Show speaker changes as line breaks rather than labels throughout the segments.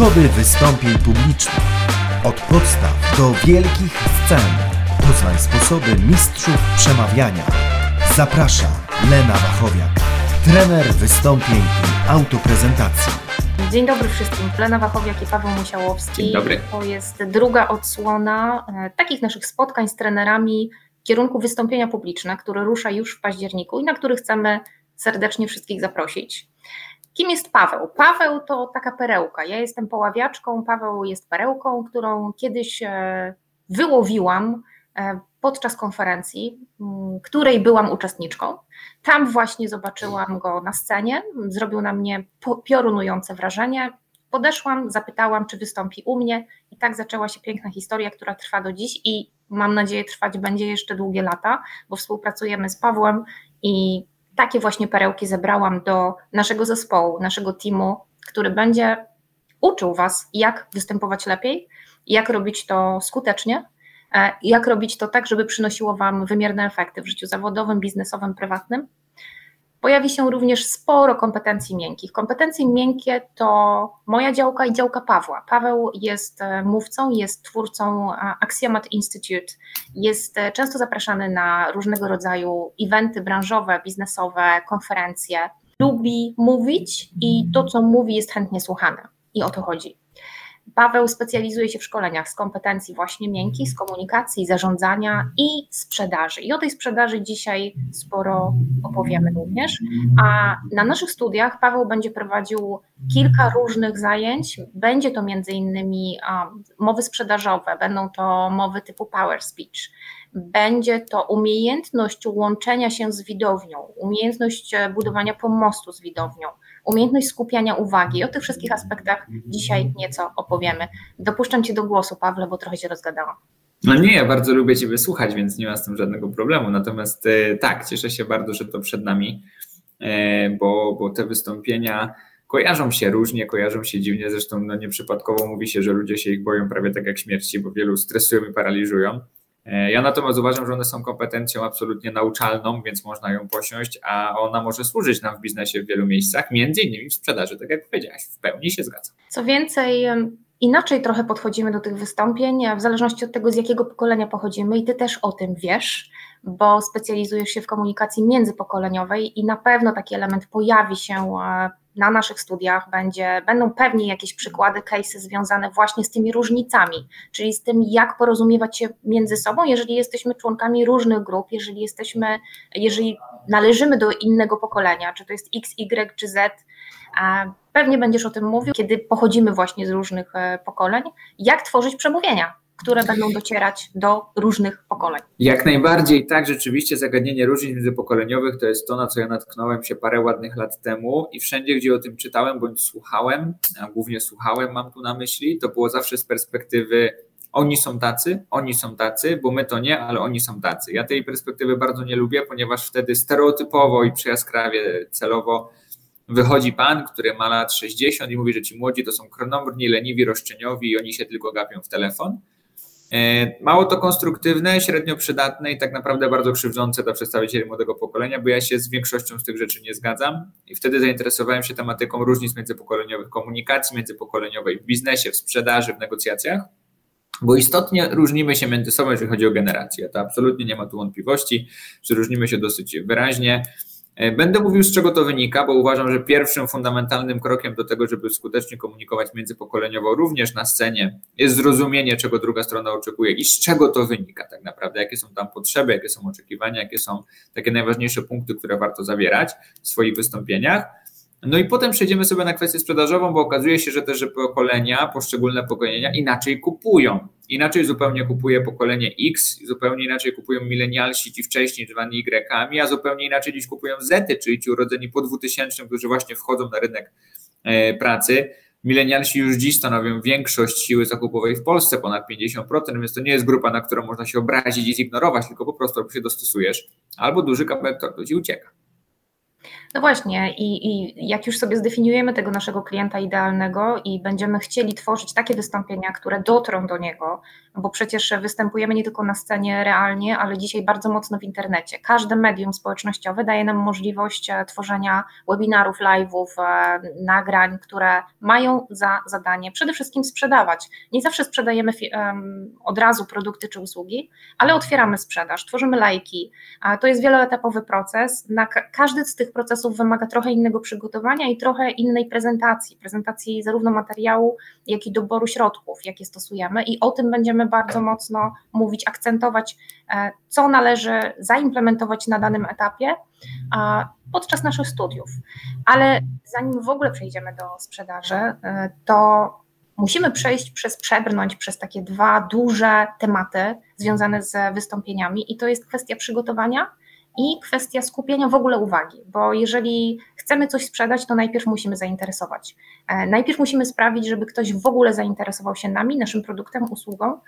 Schody wystąpień publicznych. Od podstaw do wielkich scen. Poznaj sposoby mistrzów przemawiania. Zaprasza Lena Wachowiak, trener wystąpień i autoprezentacji.
Dzień dobry wszystkim. Lena Wachowiak i Paweł Musiałowski.
Dzień dobry.
To jest druga odsłona e, takich naszych spotkań z trenerami w kierunku wystąpienia publiczne, który rusza już w październiku i na który chcemy serdecznie wszystkich zaprosić. Kim jest Paweł? Paweł to taka perełka. Ja jestem poławiaczką, Paweł jest perełką, którą kiedyś e, wyłowiłam e, podczas konferencji, której byłam uczestniczką. Tam właśnie zobaczyłam go na scenie, zrobił na mnie piorunujące wrażenie. Podeszłam, zapytałam, czy wystąpi u mnie, i tak zaczęła się piękna historia, która trwa do dziś i mam nadzieję trwać będzie jeszcze długie lata, bo współpracujemy z Pawłem i takie właśnie perełki zebrałam do naszego zespołu, naszego teamu, który będzie uczył Was, jak występować lepiej, jak robić to skutecznie, e, jak robić to tak, żeby przynosiło Wam wymierne efekty w życiu zawodowym, biznesowym, prywatnym. Pojawi się również sporo kompetencji miękkich. Kompetencje miękkie to moja działka i działka Pawła. Paweł jest e, mówcą, jest twórcą e, Axiomat Institute, jest e, często zapraszany na różnego rodzaju eventy branżowe, biznesowe, konferencje. Lubi mówić i to, co mówi, jest chętnie słuchane. I o to chodzi. Paweł specjalizuje się w szkoleniach z kompetencji właśnie miękkich, z komunikacji, zarządzania i sprzedaży. I o tej sprzedaży dzisiaj sporo opowiemy również. A na naszych studiach Paweł będzie prowadził kilka różnych zajęć. Będzie to między innymi mowy sprzedażowe, będą to mowy typu power speech, będzie to umiejętność łączenia się z widownią, umiejętność e, budowania pomostu z widownią, umiejętność skupiania uwagi. O tych wszystkich aspektach dzisiaj nieco opowiemy. Dopuszczam Cię do głosu, Pawle, bo trochę się rozgadałam.
No nie, ja bardzo lubię Ciebie słuchać, więc nie ma z tym żadnego problemu. Natomiast e, tak, cieszę się bardzo, że to przed nami, e, bo, bo te wystąpienia kojarzą się różnie, kojarzą się dziwnie. Zresztą no, nieprzypadkowo mówi się, że ludzie się ich boją prawie tak jak śmierci, bo wielu stresują i paraliżują. E, Ja natomiast uważam, że one są kompetencją absolutnie nauczalną, więc można ją posiąść, a ona może służyć nam w biznesie w wielu miejscach, między innymi w sprzedaży, tak jak powiedziałaś. W pełni się zgadzam.
Co więcej, inaczej trochę podchodzimy do tych wystąpień, w zależności od tego, z jakiego pokolenia pochodzimy, i ty też o tym wiesz, bo specjalizujesz się w komunikacji międzypokoleniowej i na pewno taki element pojawi się e, na naszych studiach, będzie, będą pewnie jakieś przykłady, case'y związane właśnie z tymi różnicami, czyli z tym, jak porozumiewać się między sobą, jeżeli jesteśmy członkami różnych grup, jeżeli jesteśmy, jeżeli należymy do innego pokolenia, czy to jest X, Y czy Z, Pewnie będziesz o tym mówił, kiedy pochodzimy właśnie z różnych e, pokoleń, jak tworzyć przemówienia, które będą docierać do różnych pokoleń.
Jak najbardziej tak, rzeczywiście zagadnienie różnic międzypokoleniowych to jest to, na co ja natknąłem się parę ładnych lat temu i wszędzie, gdzie o tym czytałem bądź słuchałem, a głównie słuchałem, mam tu na myśli, to było zawsze z perspektywy oni są tacy, oni są tacy, bo my to nie, ale oni są tacy. Ja tej perspektywy bardzo nie lubię, ponieważ wtedy stereotypowo i przejaskrawie celowo wychodzi pan, który ma lat 60 i mówi, że ci młodzi to są kronomrni, leniwi, roszczeniowi i oni się tylko gapią w telefon. E, Mało to konstruktywne, średnio przydatne i tak naprawdę bardzo krzywdzące dla przedstawicieli młodego pokolenia, bo ja się z większością z tych rzeczy nie zgadzam. I wtedy zainteresowałem się tematyką różnic międzypokoleniowych, komunikacji międzypokoleniowej w biznesie, w sprzedaży, w negocjacjach, bo istotnie różnimy się między sobą, jeżeli chodzi o generację. To absolutnie nie ma tu wątpliwości, że różnimy się dosyć wyraźnie. E, Będę mówił, z czego to wynika, bo uważam, że pierwszym fundamentalnym krokiem do tego, żeby skutecznie komunikować międzypokoleniowo, również na scenie, jest zrozumienie, czego druga strona oczekuje i z czego to wynika tak naprawdę, jakie są tam potrzeby, jakie są oczekiwania, jakie są takie najważniejsze punkty, które warto zawierać w swoich wystąpieniach. No i potem przejdziemy sobie na kwestię sprzedażową, bo okazuje się, że też pokolenia, poszczególne pokolenia inaczej kupują. Inaczej zupełnie kupuje pokolenie X, zupełnie inaczej kupują milenialsi, ci wcześniej zwani Y, a zupełnie inaczej dziś kupują Zety, czyli ci urodzeni po 2000, którzy właśnie wchodzą na rynek e, pracy. Milenialsi już dziś stanowią większość siły zakupowej w Polsce, ponad 50%, więc to nie jest grupa, na którą można się obrazić i zignorować, tylko po prostu albo się dostosujesz, albo duży kawałek tortu ci ucieka.
No właśnie, i, i jak już sobie zdefiniujemy tego naszego klienta idealnego i będziemy chcieli tworzyć takie wystąpienia, które dotrą do niego, bo przecież występujemy nie tylko na scenie realnie, ale dzisiaj bardzo mocno w internecie. Każde medium społecznościowe daje nam możliwość e, tworzenia webinarów, live'ów, e, nagrań, które mają za zadanie przede wszystkim sprzedawać. Nie zawsze sprzedajemy od razu produkty czy usługi, ale otwieramy sprzedaż, tworzymy lajki. To jest wieloetapowy proces. Na każdy z tych procesów procesów wymaga trochę innego przygotowania i trochę innej prezentacji, prezentacji zarówno materiału, jak i doboru środków, jakie stosujemy i o tym będziemy bardzo mocno mówić, akcentować, e, co należy zaimplementować na danym etapie podczas naszych studiów. Ale zanim w ogóle przejdziemy do sprzedaży, e, to musimy przejść przez, przebrnąć przez takie dwa duże tematy związane z wystąpieniami, i to jest kwestia przygotowania i kwestia skupienia w ogóle uwagi, bo jeżeli chcemy coś sprzedać, to najpierw musimy zainteresować. E, najpierw musimy sprawić, żeby ktoś w ogóle zainteresował się nami, naszym produktem, usługą.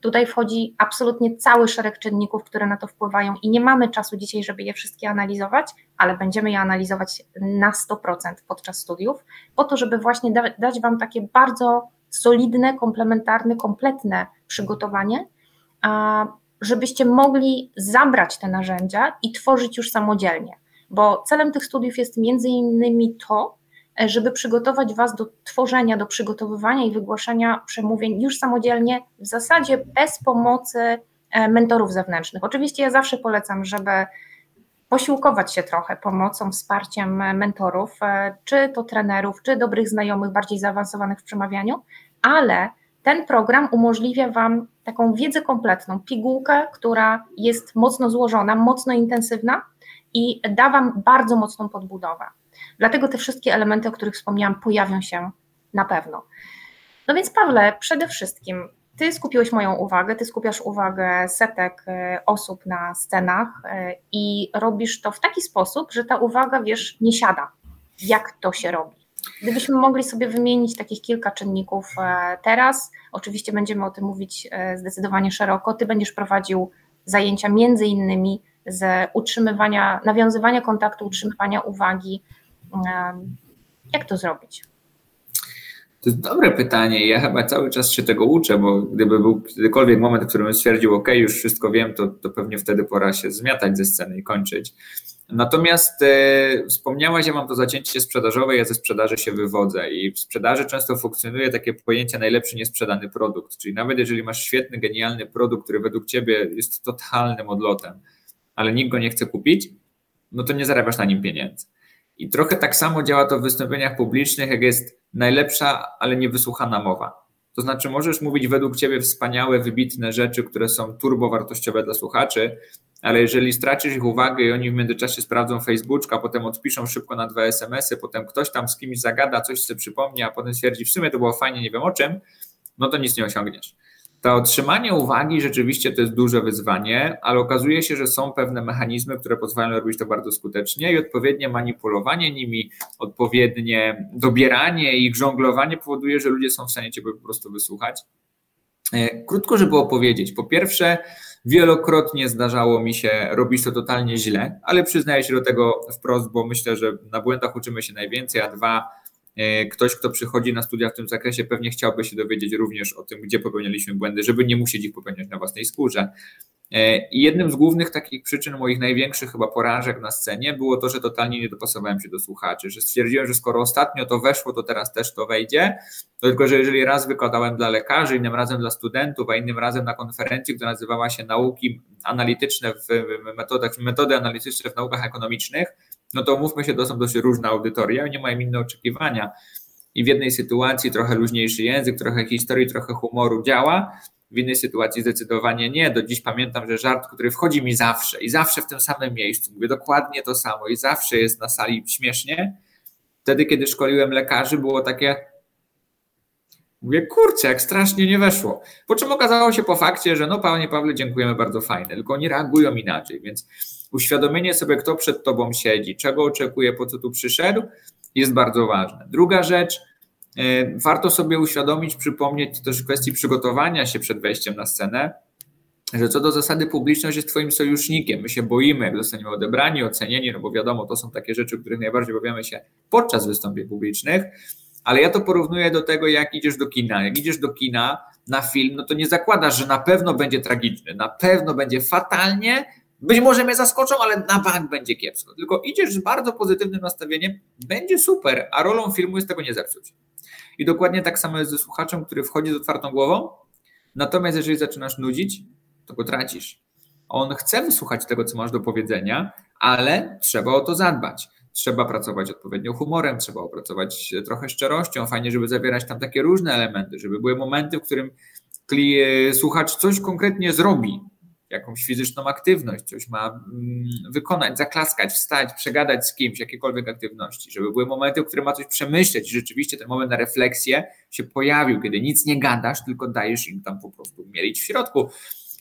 Tutaj wchodzi absolutnie cały szereg czynników, które na to wpływają i nie mamy czasu dzisiaj, żeby je wszystkie analizować, ale będziemy je analizować na 100% podczas studiów, po to, żeby właśnie da dać Wam takie bardzo solidne, komplementarne, kompletne przygotowanie, żebyście mogli zabrać te narzędzia i tworzyć już samodzielnie. Bo celem tych studiów jest między innymi to, e, żeby przygotować Was do tworzenia, do przygotowywania i wygłaszania przemówień już samodzielnie, w zasadzie bez pomocy e, mentorów zewnętrznych. Oczywiście ja zawsze polecam, żeby posiłkować się trochę pomocą, wsparciem mentorów, e, czy to trenerów, czy dobrych znajomych, bardziej zaawansowanych w przemawianiu, ale ten program umożliwia Wam taką wiedzę kompletną, pigułkę, która jest mocno złożona, mocno intensywna i da Wam bardzo mocną podbudowę. Dlatego te wszystkie elementy, o których wspomniałam, pojawią się na pewno. No więc, Pawle, przede wszystkim Ty skupiłeś moją uwagę, Ty skupiasz uwagę setek e, osób na scenach e, i robisz to w taki sposób, że ta uwaga, wiesz, nie siada. Jak to się robi? Gdybyśmy mogli sobie wymienić takich kilka czynników e, teraz, oczywiście będziemy o tym mówić e, zdecydowanie szeroko. Ty będziesz prowadził zajęcia między innymi z utrzymywania, nawiązywania kontaktu, utrzymywania uwagi. Jak to zrobić?
To jest dobre pytanie. Ja chyba cały czas się tego uczę, bo gdyby był kiedykolwiek moment, w którym stwierdził, OK, już wszystko wiem, to, to pewnie wtedy pora się zmiatać ze sceny i kończyć. Natomiast e, wspomniałaś, ja mam to zacięcie sprzedażowe, ja ze sprzedaży się wywodzę i w sprzedaży często funkcjonuje takie pojęcie najlepszy niesprzedany produkt, czyli nawet jeżeli masz świetny, genialny produkt, który według ciebie jest totalnym odlotem, ale nikt go nie chce kupić, no to nie zarabiasz na nim pieniędzy. I trochę tak samo działa to w wystąpieniach publicznych, jak jest najlepsza, ale niewysłuchana mowa. To znaczy, możesz mówić według ciebie wspaniałe, wybitne rzeczy, które są turbowartościowe dla słuchaczy, ale jeżeli stracisz ich uwagę i oni w międzyczasie sprawdzą Facebooka, potem odpiszą szybko na dwa SMS-y, potem ktoś tam z kimś zagada, coś sobie przypomni, a potem stwierdzi, w sumie to było fajnie, nie wiem o czym, no to nic nie osiągniesz. To otrzymanie uwagi rzeczywiście to jest duże wyzwanie, ale okazuje się, że są pewne mechanizmy, które pozwalają robić to bardzo skutecznie i odpowiednie manipulowanie nimi, odpowiednie dobieranie i żonglowanie powoduje, że ludzie są w stanie Ciebie po prostu wysłuchać. E, krótko, żeby opowiedzieć. Po pierwsze, wielokrotnie zdarzało mi się robić to totalnie źle, ale przyznaję się do tego wprost, bo myślę, że na błędach uczymy się najwięcej, a dwa, ktoś, kto przychodzi na studia w tym zakresie, pewnie chciałby się dowiedzieć również o tym, gdzie popełnialiśmy błędy, żeby nie musieć ich popełniać na własnej skórze. E, I jednym z głównych takich przyczyn moich największych chyba porażek na scenie było to, że totalnie nie dopasowałem się do słuchaczy, że stwierdziłem, że skoro ostatnio to weszło, to teraz też to wejdzie. Tylko, że jeżeli raz wykładałem dla lekarzy, innym razem dla studentów, a innym razem na konferencji, która nazywała się Nauki analityczne w metodach, metody analityczne w naukach ekonomicznych, no to mówmy się, to są dość różne auditoria, nie mają inne oczekiwania. I w jednej sytuacji trochę luźniejszy język, trochę historii, trochę humoru działa, w innej sytuacji zdecydowanie nie. Do dziś pamiętam, że żart, który wchodzi mi zawsze i zawsze w tym samym miejscu, mówię dokładnie to samo i zawsze jest na sali śmiesznie. Wtedy, kiedy szkoliłem lekarzy, było takie. Mówię, kurczę, jak strasznie nie weszło. Po czym okazało się po fakcie, że no, panie Pawle, dziękujemy bardzo fajne, tylko oni reagują inaczej, więc uświadomienie sobie, kto przed tobą siedzi, czego oczekuje, po co tu przyszedł, jest bardzo ważne. Druga rzecz, e, warto sobie uświadomić, przypomnieć też kwestii przygotowania się przed wejściem na scenę. że co do zasady publiczność jest Twoim sojusznikiem. My się boimy, jak zostaniemy odebrani, ocenieni, no bo wiadomo, to są takie rzeczy, których najbardziej obawiamy się podczas wystąpień publicznych, ale ja to porównuję do tego, jak idziesz do kina. Jak idziesz do kina na film, no to nie zakładasz, że na pewno będzie tragiczny, na pewno będzie fatalnie, być może mnie zaskoczą, ale na bank będzie kiepsko. Tylko idziesz z bardzo pozytywnym nastawieniem, będzie super, a rolą filmu jest tego nie zepsuć. I dokładnie tak samo jest ze słuchaczem, który wchodzi z otwartą głową, natomiast jeżeli zaczynasz nudzić, to go tracisz. On chce wysłuchać tego, co masz do powiedzenia, ale trzeba o to zadbać. Trzeba pracować odpowiednio humorem, trzeba opracować trochę szczerością. Fajnie, żeby zawierać tam takie różne elementy, żeby były momenty, w którym słuchacz coś konkretnie zrobi, jakąś fizyczną aktywność, coś ma mm, wykonać, zaklaskać, wstać, przegadać z kimś, jakiekolwiek aktywności, żeby były momenty, w których ma coś przemyśleć. Rzeczywiście ten moment na refleksję się pojawił, kiedy nic nie gadasz, tylko dajesz im tam po prostu mielić w środku.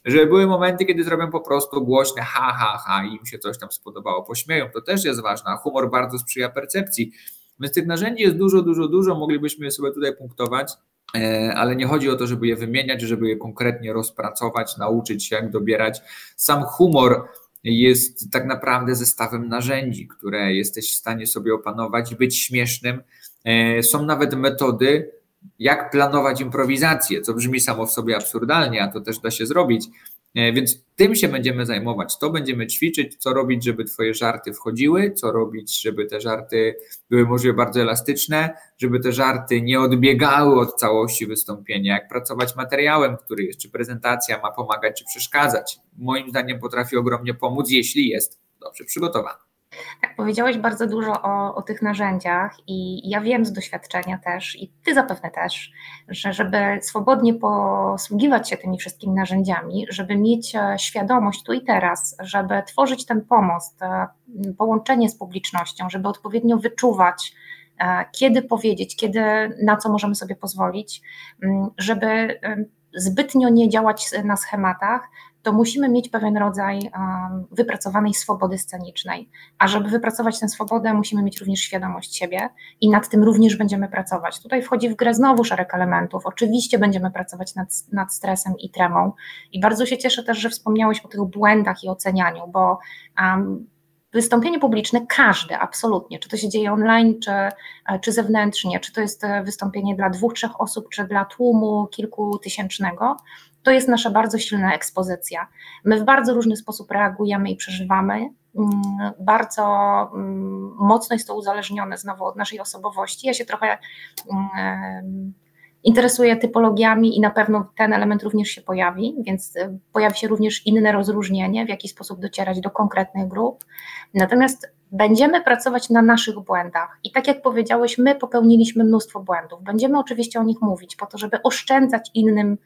Żeby były momenty, kiedy zrobią po prostu głośne ha, ha, ha i im się coś tam spodobało, pośmieją. To też jest ważne, humor bardzo sprzyja percepcji. Więc tych narzędzi jest dużo, dużo, dużo. Moglibyśmy sobie tutaj punktować. E, ale nie chodzi o to, żeby je wymieniać, żeby je konkretnie rozpracować, nauczyć się, jak dobierać. Sam humor jest tak naprawdę zestawem narzędzi, które jesteś w stanie sobie opanować i być śmiesznym. E, są nawet metody, jak planować improwizację, co brzmi samo w sobie absurdalnie, a to też da się zrobić. E, więc tym się będziemy zajmować. To będziemy ćwiczyć, co robić, żeby Twoje żarty wchodziły, co robić, żeby te żarty były możliwie bardzo elastyczne, żeby te żarty nie odbiegały od całości wystąpienia, jak pracować materiałem, który jest, czy prezentacja ma pomagać, czy przeszkadzać. Moim zdaniem potrafi ogromnie pomóc, jeśli jest dobrze przygotowany.
Tak, powiedziałeś bardzo dużo o, o tych narzędziach i ja wiem z doświadczenia też, i ty zapewne też, że żeby swobodnie posługiwać się tymi wszystkimi narzędziami, żeby mieć e, świadomość tu i teraz, żeby tworzyć ten pomost, e, połączenie z publicznością, żeby odpowiednio wyczuwać, e, kiedy powiedzieć, kiedy, na co możemy sobie pozwolić, żeby zbytnio nie działać na schematach, to musimy mieć pewien rodzaj wypracowanej swobody scenicznej. A żeby wypracować tę swobodę, musimy mieć również świadomość siebie i nad tym również będziemy pracować. Tutaj wchodzi w grę znowu szereg elementów. Oczywiście będziemy pracować nad, nad stresem i tremą. I bardzo się cieszę też, że wspomniałeś o tych błędach i ocenianiu, bo um, wystąpienie publiczne, każde, absolutnie, czy to się dzieje online, czy, czy zewnętrznie, czy to jest e, wystąpienie dla dwóch, trzech osób, czy dla tłumu kilkutysięcznego, to jest nasza bardzo silna ekspozycja. My w bardzo różny sposób reagujemy i przeżywamy. Mm, bardzo mm, mocno jest to uzależnione znowu od naszej osobowości. Ja się trochę interesuję typologiami i na pewno ten element również się pojawi, więc y, pojawi się również inne rozróżnienie, w jaki sposób docierać do konkretnych grup. Natomiast będziemy pracować na naszych błędach i tak jak powiedziałeś, my popełniliśmy mnóstwo błędów. Będziemy oczywiście o nich mówić po to, żeby oszczędzać innym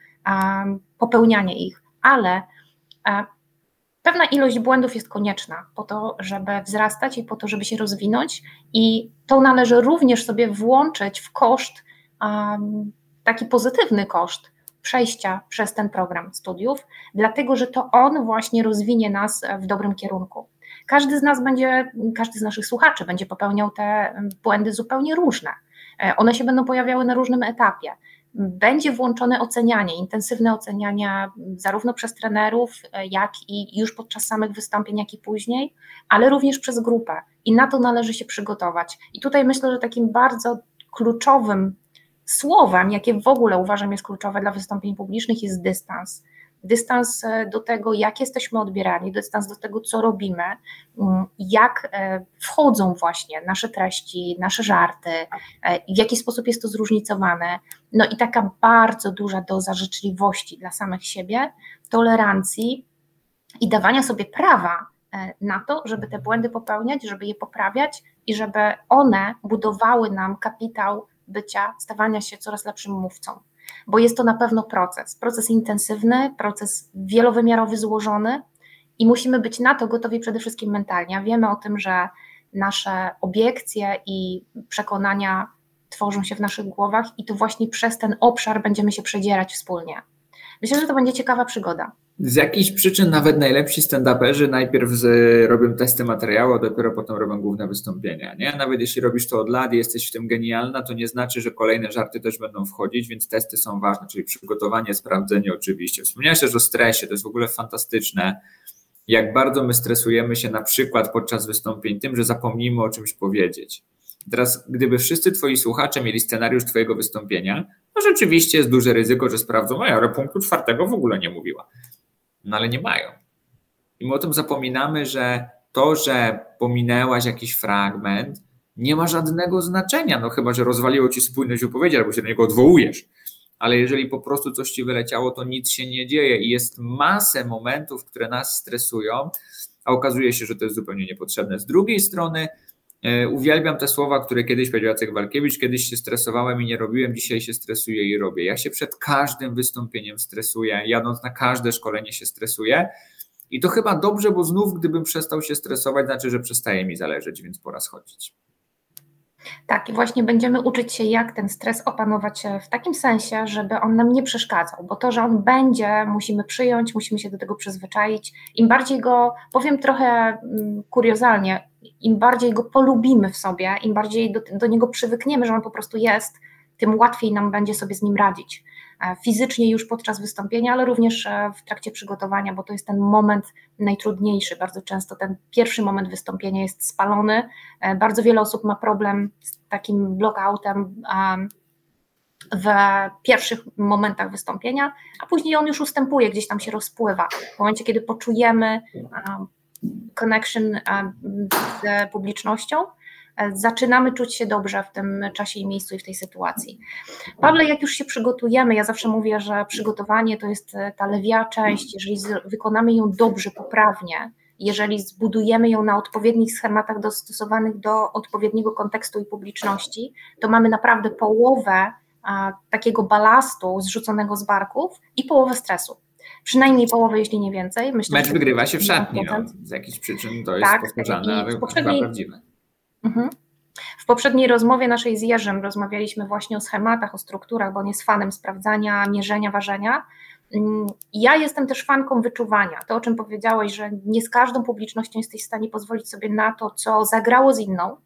popełnianie ich, ale pewna ilość błędów jest konieczna po to, żeby wzrastać i po to, żeby się rozwinąć, i to należy również sobie włączyć w koszt, taki pozytywny koszt przejścia przez ten program studiów, dlatego że to on właśnie rozwinie nas w dobrym kierunku. Każdy z nas będzie, każdy z naszych słuchaczy będzie popełniał te błędy zupełnie różne. One się będą pojawiały na różnym etapie będzie włączone ocenianie, intensywne oceniania zarówno przez trenerów, jak i już podczas samych wystąpień, jak i później, ale również przez grupę i na to należy się przygotować. I tutaj myślę, że takim bardzo kluczowym słowem, jakie w ogóle uważam jest kluczowe dla wystąpień publicznych, jest dystans dystans e, do tego, jak jesteśmy odbierani, dystans do tego, co robimy, mm, jak e, wchodzą właśnie nasze treści, nasze żarty, e, w jaki sposób jest to zróżnicowane. No i taka bardzo duża doza życzliwości dla samych siebie, tolerancji i dawania sobie prawa na to, żeby te błędy popełniać, żeby je poprawiać i żeby one budowały nam kapitał bycia, stawania się coraz lepszym mówcą bo jest to na pewno proces. Proces intensywny, proces wielowymiarowy, złożony i musimy być na to gotowi przede wszystkim mentalnie. Wiemy o tym, że nasze obiekcje i przekonania tworzą się w naszych głowach i to właśnie przez ten obszar będziemy się przedzierać wspólnie. Myślę, że to będzie ciekawa przygoda.
Z jakichś przyczyn nawet najlepsi stand-uperzy najpierw z, robią testy materiału, a dopiero potem robią główne wystąpienia. Nie? Nawet jeśli robisz to od lat i jesteś w tym genialna, to nie znaczy, że kolejne żarty też będą wchodzić, więc testy są ważne, czyli przygotowanie, sprawdzenie oczywiście. Wspomniałeś też o stresie, to jest w ogóle fantastyczne, jak bardzo my stresujemy się na przykład podczas wystąpień tym, że zapomnimy o czymś powiedzieć. Teraz, gdyby wszyscy twoi słuchacze mieli scenariusz twojego wystąpienia, no rzeczywiście jest duże ryzyko, że sprawdzą, a ja punktu czwartego w ogóle nie mówiła no ale nie mają. I my o tym zapominamy, że to, że pominęłaś jakiś fragment, nie ma żadnego znaczenia, no chyba, że rozwaliło ci spójność wypowiedzi albo się do niego odwołujesz. Ale jeżeli po prostu coś ci wyleciało, to nic się nie dzieje i jest masę momentów, które nas stresują, a okazuje się, że to jest zupełnie niepotrzebne. Z drugiej strony, uwielbiam te słowa, które kiedyś powiedział Jacek Walkiewicz. Kiedyś się stresowałem i nie robiłem, dzisiaj się stresuję i robię. Ja się przed każdym wystąpieniem stresuję, jadąc na każde szkolenie się stresuję. I to chyba dobrze, bo znów gdybym przestał się stresować, znaczy, że przestaje mi zależeć, więc pora schodzić.
Tak, i właśnie będziemy uczyć się, jak ten stres opanować w takim sensie, żeby on nam nie przeszkadzał, bo to, że on będzie, musimy przyjąć, musimy się do tego przyzwyczaić. Im bardziej go, powiem trochę mm, kuriozalnie, im bardziej go polubimy w sobie, im bardziej do, do niego przywykniemy, że on po prostu jest, tym łatwiej nam będzie sobie z nim radzić. E, fizycznie już podczas wystąpienia, ale również e, w trakcie przygotowania, bo to jest ten moment najtrudniejszy. Bardzo często ten pierwszy moment wystąpienia jest spalony. E, bardzo wiele osób ma problem z takim blockoutem w pierwszych momentach wystąpienia, a później on już ustępuje, gdzieś tam się rozpływa. W momencie, kiedy poczujemy connection z publicznością, zaczynamy czuć się dobrze w tym czasie i miejscu i w tej sytuacji. Pawle, jak już się przygotujemy, ja zawsze mówię, że przygotowanie to jest e, ta lewia część, jeżeli wykonamy ją dobrze, poprawnie, jeżeli zbudujemy ją na odpowiednich schematach dostosowanych do odpowiedniego kontekstu i publiczności, to mamy naprawdę połowę a, takiego balastu zrzuconego z barków i połowę stresu przynajmniej połowę, jeśli nie więcej.
Myślę, Mecz wygrywa się w szatni, no, z jakichś przyczyn to jest tak, powtarzane, ale poprzedniej... prawdziwe. Mhm.
W poprzedniej rozmowie naszej z Jerzym rozmawialiśmy właśnie o schematach, o strukturach, bo on jest fanem sprawdzania, mierzenia, ważenia. Mm, ja jestem też fanką wyczuwania. To, o czym powiedziałeś, że nie z każdą publicznością jesteś w stanie pozwolić sobie na to, co zagrało z inną,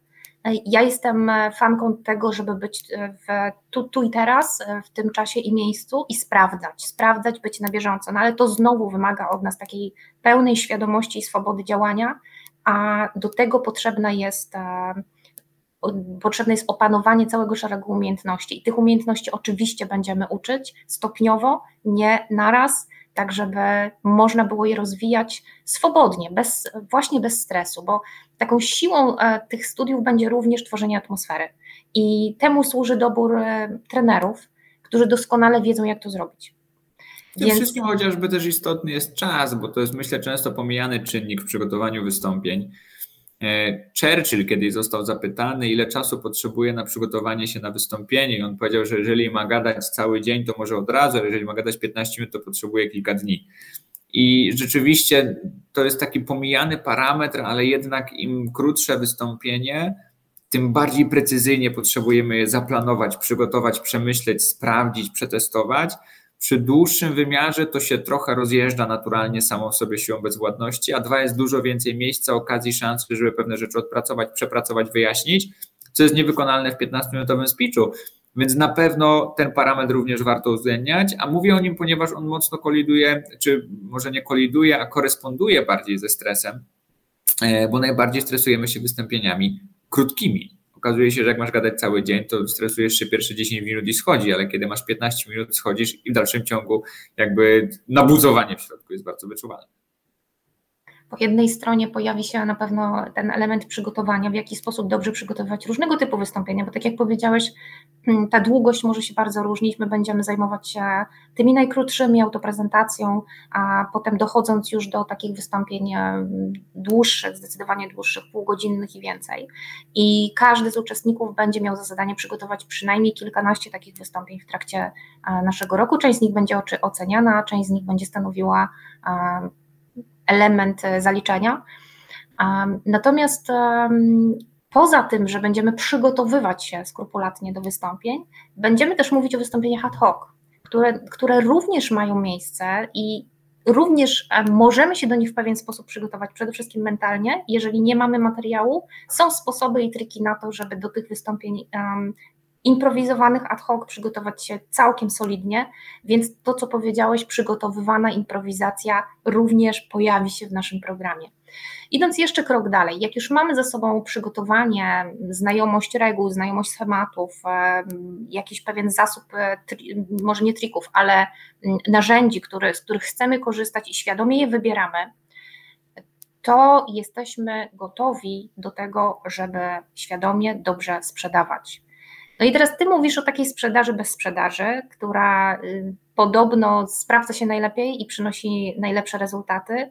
ja jestem e, fanką tego, żeby być e, w, tu, tu i teraz, e, w tym czasie i miejscu i sprawdzać, sprawdzać, być na bieżąco. No ale to znowu wymaga od nas takiej pełnej świadomości i swobody działania, a do tego potrzebna jest potrzebne jest opanowanie całego szeregu umiejętności. I tych umiejętności oczywiście będziemy uczyć stopniowo, nie naraz, tak żeby można było je rozwijać swobodnie, bez, właśnie bez stresu, bo taką siłą e, tych studiów będzie również tworzenie atmosfery. I temu służy dobór e, trenerów, którzy doskonale wiedzą, jak to zrobić.
W tym Więc... wszystkim chociażby też istotny jest czas, bo to jest myślę często pomijany czynnik w przygotowaniu wystąpień. E, Churchill kiedyś został zapytany, ile czasu potrzebuje na przygotowanie się na wystąpienie, i on powiedział, że jeżeli ma gadać cały dzień, to może od razu, ale jeżeli ma gadać 15 minut, to potrzebuje kilka dni. I rzeczywiście to jest taki pomijany parametr, ale jednak im krótsze wystąpienie, tym bardziej precyzyjnie potrzebujemy je zaplanować, przygotować, przemyśleć, sprawdzić, przetestować przy dłuższym wymiarze to się trochę rozjeżdża naturalnie samą sobie siłą bezwładności, a dwa jest dużo więcej miejsca, okazji, szans, żeby pewne rzeczy odpracować, przepracować, wyjaśnić, co jest niewykonalne w 15-minutowym speechu. Więc na pewno ten parametr również warto uwzględniać, a mówię o nim, ponieważ on mocno koliduje, czy może nie koliduje, a koresponduje bardziej ze stresem, e, bo najbardziej stresujemy się wystąpieniami krótkimi, okazuje się, że jak masz gadać cały dzień, to stresujesz się pierwsze 10 minut i schodzi, ale kiedy masz 15 minut, schodzisz i w dalszym ciągu jakby nabuzowanie w środku jest bardzo wyczuwalne
po jednej stronie pojawi się na pewno ten element przygotowania, w jaki sposób dobrze przygotowywać różnego typu wystąpienia, bo tak jak powiedziałeś, hmm, ta długość może się bardzo różnić. My będziemy zajmować się tymi najkrótszymi, autoprezentacją, a potem dochodząc już do takich wystąpień dłuższych, zdecydowanie dłuższych, półgodzinnych i więcej. I każdy z uczestników będzie miał za zadanie przygotować przynajmniej kilkanaście takich wystąpień w trakcie naszego roku. Część z nich będzie oceniana, część z nich będzie stanowiła element e, zaliczenia. Natomiast poza tym, że będziemy przygotowywać się skrupulatnie do wystąpień, będziemy też mówić o wystąpieniach ad hoc, które, które również mają miejsce i również możemy się do nich w pewien sposób przygotować, przede wszystkim mentalnie. Jeżeli nie mamy materiału, są sposoby i triki na to, żeby do tych wystąpień improwizowanych ad hoc przygotować się całkiem solidnie, więc to, co powiedziałeś, przygotowywana improwizacja również pojawi się w naszym programie. Idąc jeszcze krok dalej, jak już mamy ze sobą przygotowanie, znajomość reguł, znajomość schematów, jakiś pewien zasób, e, może nie trików, ale narzędzi, które, z których chcemy korzystać i świadomie je wybieramy, to jesteśmy gotowi do tego, żeby świadomie dobrze sprzedawać. No i teraz ty mówisz o takiej sprzedaży bez sprzedaży, która y, podobno sprawdza się najlepiej i przynosi najlepsze rezultaty.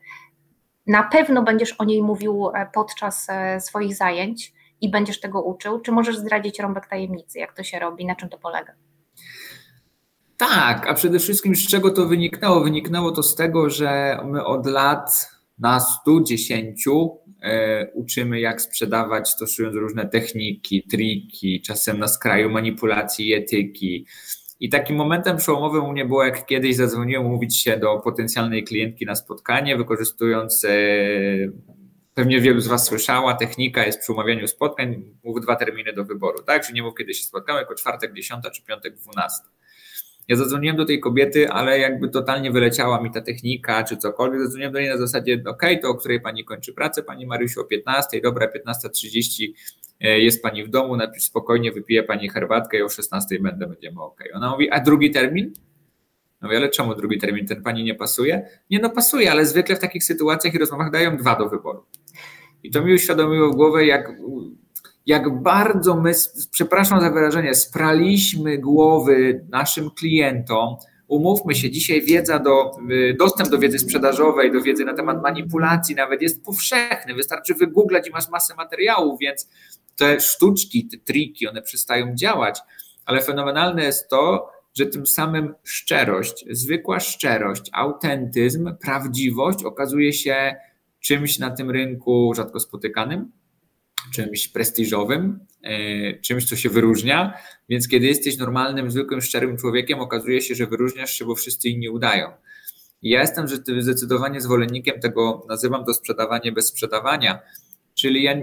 Na pewno będziesz o niej mówił e, podczas e, swoich zajęć i będziesz tego uczył. Czy możesz zdradzić rąbek tajemnicy, jak to się robi, na czym to polega?
Tak, a przede wszystkim z czego to wyniknęło? Wyniknęło to z tego, że my od lat na 110 e, uczymy, jak sprzedawać, stosując różne techniki, triki, czasem na skraju manipulacji i etyki. I takim momentem przełomowym u mnie było, jak kiedyś zadzwoniłem mówić się do potencjalnej klientki na spotkanie, wykorzystując e, pewnie wielu z Was słyszała, technika jest przy umawianiu spotkań, mów dwa terminy do wyboru, tak? Czyli nie mów kiedy się spotkamy, jako czwartek 10 czy piątek 12. Ja zadzwoniłem do tej kobiety, ale jakby totalnie wyleciała mi ta technika czy cokolwiek. Zadzwoniłem do niej na zasadzie, ok, to o której pani kończy pracę, pani Marysiu, o 15, dobra, 15.30 e, jest pani w domu, napisz spokojnie, wypije pani herbatkę i o 16 będę, będziemy ok. Ona mówi, a drugi termin? No ale czemu drugi termin? Ten pani nie pasuje? Nie, no pasuje, ale zwykle w takich sytuacjach i rozmowach dają dwa do wyboru. I to mi uświadomiło w głowę, jak jak bardzo my, przepraszam za wyrażenie, spraliśmy głowy naszym klientom. Umówmy się, dzisiaj wiedza do, dostęp do wiedzy sprzedażowej, do wiedzy na temat manipulacji nawet jest powszechny. Wystarczy wygooglać i masz masę materiałów, więc te sztuczki, te triki, one przestają działać. Ale fenomenalne jest to, że tym samym szczerość, zwykła szczerość, autentyzm, prawdziwość okazuje się czymś na tym rynku rzadko spotykanym, czymś prestiżowym, e, czymś, co się wyróżnia, więc kiedy jesteś normalnym, zwykłym, szczerym człowiekiem, okazuje się, że wyróżniasz się, bo wszyscy inni udają. Ja jestem zdecydowanie zwolennikiem tego, nazywam to sprzedawanie bez sprzedawania, czyli ja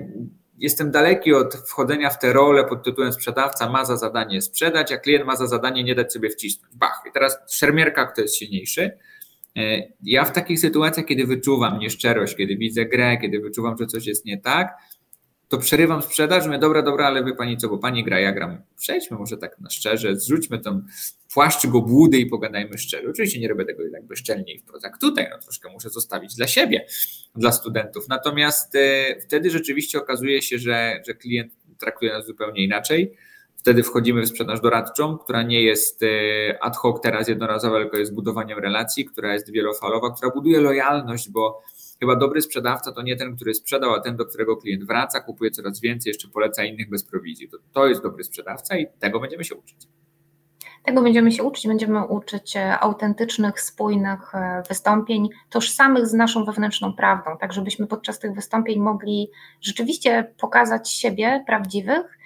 jestem daleki od wchodzenia w tę rolę pod tytułem sprzedawca ma za zadanie sprzedać, a klient ma za zadanie nie dać sobie wcisnąć. Bach. I teraz szermierka, kto jest silniejszy. E, ja w takich sytuacjach, kiedy wyczuwam nieszczerość, kiedy widzę grę, kiedy wyczuwam, że coś jest nie tak, to przerywam sprzedaż, mówię, dobra, dobra, ale wie pani co, bo pani gra, ja gram. Przejdźmy może tak na szczerze, zrzućmy tą płaszcz go błudy i pogadajmy szczerze. Oczywiście nie robię tego bezczelnie i wprost jak tutaj, no troszkę muszę zostawić dla siebie, dla studentów. Natomiast e, wtedy rzeczywiście okazuje się, że, że klient traktuje nas zupełnie inaczej. Wtedy wchodzimy w sprzedaż doradczą, która nie jest e, ad hoc teraz jednorazowa, tylko jest budowaniem relacji, która jest wielofalowa, która buduje lojalność, bo chyba dobry sprzedawca to nie ten, który sprzedał, a ten, do którego klient wraca, kupuje coraz więcej, jeszcze poleca innych bez prowizji. To, to jest dobry sprzedawca i tego będziemy się uczyć.
Tego będziemy się uczyć, będziemy uczyć e, autentycznych, spójnych e, wystąpień, tożsamych z naszą wewnętrzną prawdą, tak żebyśmy podczas tych wystąpień mogli rzeczywiście pokazać siebie prawdziwych,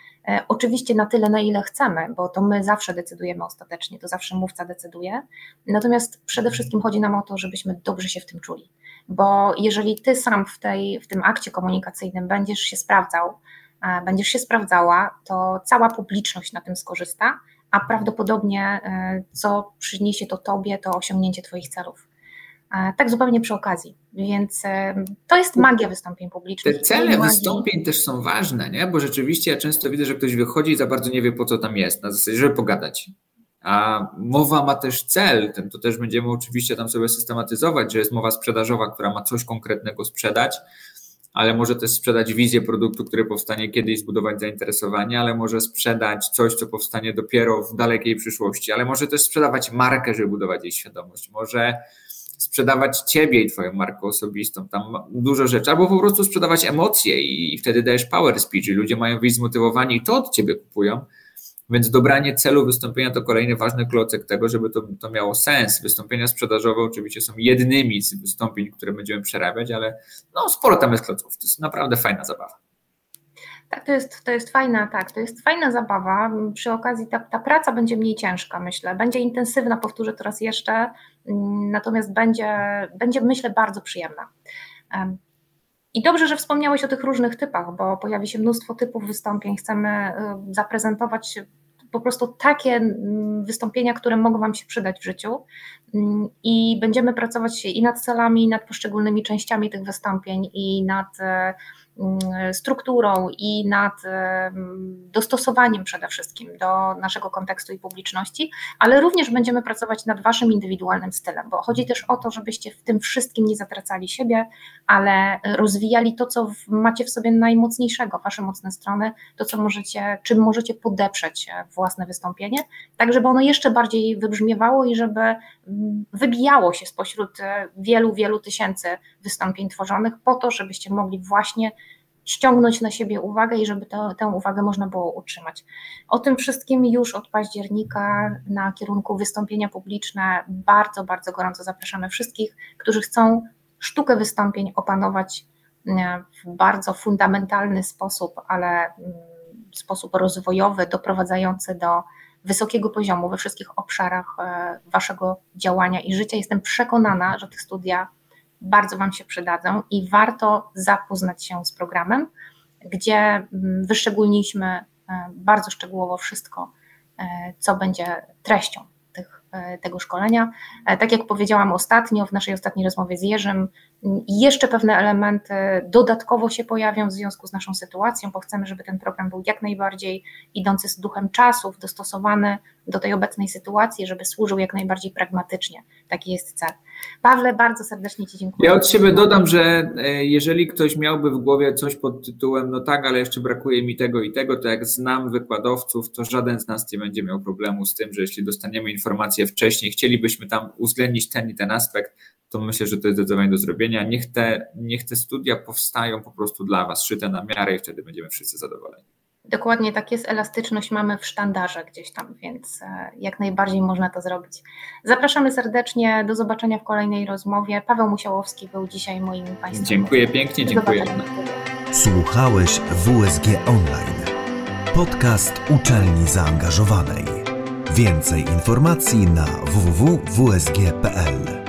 oczywiście na tyle, na ile chcemy, bo to my zawsze decydujemy ostatecznie, to zawsze mówca decyduje. Natomiast przede wszystkim chodzi nam o to, żebyśmy dobrze się w tym czuli bo jeżeli ty sam w, tej, w tym akcie komunikacyjnym będziesz się sprawdzał, e, będziesz się sprawdzała, to cała publiczność na tym skorzysta, a prawdopodobnie e, co przyniesie to tobie, to osiągnięcie twoich celów. E, tak zupełnie przy okazji. Więc to jest magia wystąpień publicznych.
Te cele wystąpień też są ważne, nie? bo rzeczywiście ja często widzę, że ktoś wychodzi i za bardzo nie wie, po co tam jest, na zasadzie, żeby pogadać. A mowa ma też cel, to też będziemy oczywiście tam sobie systematyzować, że jest mowa sprzedażowa, która ma coś konkretnego sprzedać, ale może też sprzedać wizję produktu, który powstanie kiedyś, zbudować zainteresowanie, ale może sprzedać coś, co powstanie dopiero w dalekiej przyszłości, ale może też sprzedawać markę, żeby budować jej świadomość, może sprzedawać ciebie i twoją markę osobistą, tam dużo rzeczy, albo po prostu sprzedawać emocje i wtedy dajesz power speech i ludzie mają być zmotywowani i to od ciebie kupują, więc dobranie celu wystąpienia to kolejny ważny klocek tego, żeby to, to miało sens. Wystąpienia sprzedażowe oczywiście są jednymi z wystąpień, które będziemy przerabiać, ale no, sporo tam jest klocków. To jest naprawdę fajna zabawa.
Tak, to jest, to jest fajna, tak, to jest fajna zabawa. Przy okazji ta, ta praca będzie mniej ciężka, myślę. Będzie intensywna, powtórzę to raz jeszcze, mm, natomiast będzie, będzie myślę, bardzo przyjemna. I dobrze, że wspomniałeś o tych różnych typach, bo pojawi się mnóstwo typów wystąpień. Chcemy y, zaprezentować po prostu takie mm, wystąpienia, które mogą Wam się przydać w życiu. Mm, I będziemy pracować i nad celami, i nad poszczególnymi częściami tych wystąpień, i nad Mm, strukturą i nad dostosowaniem przede wszystkim do naszego kontekstu i publiczności, ale również będziemy pracować nad Waszym indywidualnym stylem, bo chodzi też o to, żebyście w tym wszystkim nie zatracali siebie, ale rozwijali to, co macie w sobie najmocniejszego, Wasze mocne strony, to, co możecie, czym możecie podeprzeć e, własne wystąpienie, tak żeby ono jeszcze bardziej wybrzmiewało i żeby mm, wybijało się spośród e, wielu, wielu tysięcy wystąpień tworzonych po to, żebyście mogli właśnie ściągnąć na siebie uwagę i żeby to, tę uwagę można było utrzymać. O tym wszystkim już od października na kierunku wystąpienia publiczne bardzo, bardzo gorąco zapraszamy wszystkich, którzy chcą sztukę wystąpień opanować e, w bardzo fundamentalny sposób, ale mm, sposób rozwojowy, doprowadzający do wysokiego poziomu we wszystkich obszarach e, waszego działania i życia. Jestem przekonana, że te studia bardzo Wam się przydadzą i warto zapoznać się z programem, gdzie mm, wyszczególniliśmy e, bardzo szczegółowo wszystko, e, co będzie treścią tych, e, tego szkolenia. Tak jak powiedziałam ostatnio, w naszej ostatniej rozmowie z Jerzym, jeszcze pewne elementy dodatkowo się pojawią w związku z naszą sytuacją, bo chcemy, żeby ten program był jak najbardziej idący z duchem czasów, dostosowany do tej obecnej sytuacji, żeby służył jak najbardziej pragmatycznie. Taki jest cel. Pawle, bardzo serdecznie Ci dziękuję.
Ja od siebie dodam, że e, jeżeli ktoś miałby w głowie coś pod tytułem, no tak, ale jeszcze brakuje mi tego i tego, to jak znam wykładowców, to żaden z nas nie będzie miał problemu z tym, że jeśli dostaniemy informację wcześniej, chcielibyśmy tam uwzględnić ten i ten aspekt, to myślę, że to jest zdecydowanie do zrobienia. Niech te, niech te studia powstają po prostu dla Was, szyte na miarę i wtedy będziemy wszyscy zadowoleni.
Dokładnie tak jest, elastyczność mamy w sztandarze gdzieś tam, więc e, jak najbardziej można to zrobić. Zapraszamy serdecznie, do zobaczenia w kolejnej rozmowie. Paweł Musiałowski był dzisiaj moim Państwem.
Dziękuję pięknie, dziękuję.
Słuchałeś WSG Online, podcast uczelni zaangażowanej. Więcej informacji na www.wsg.pl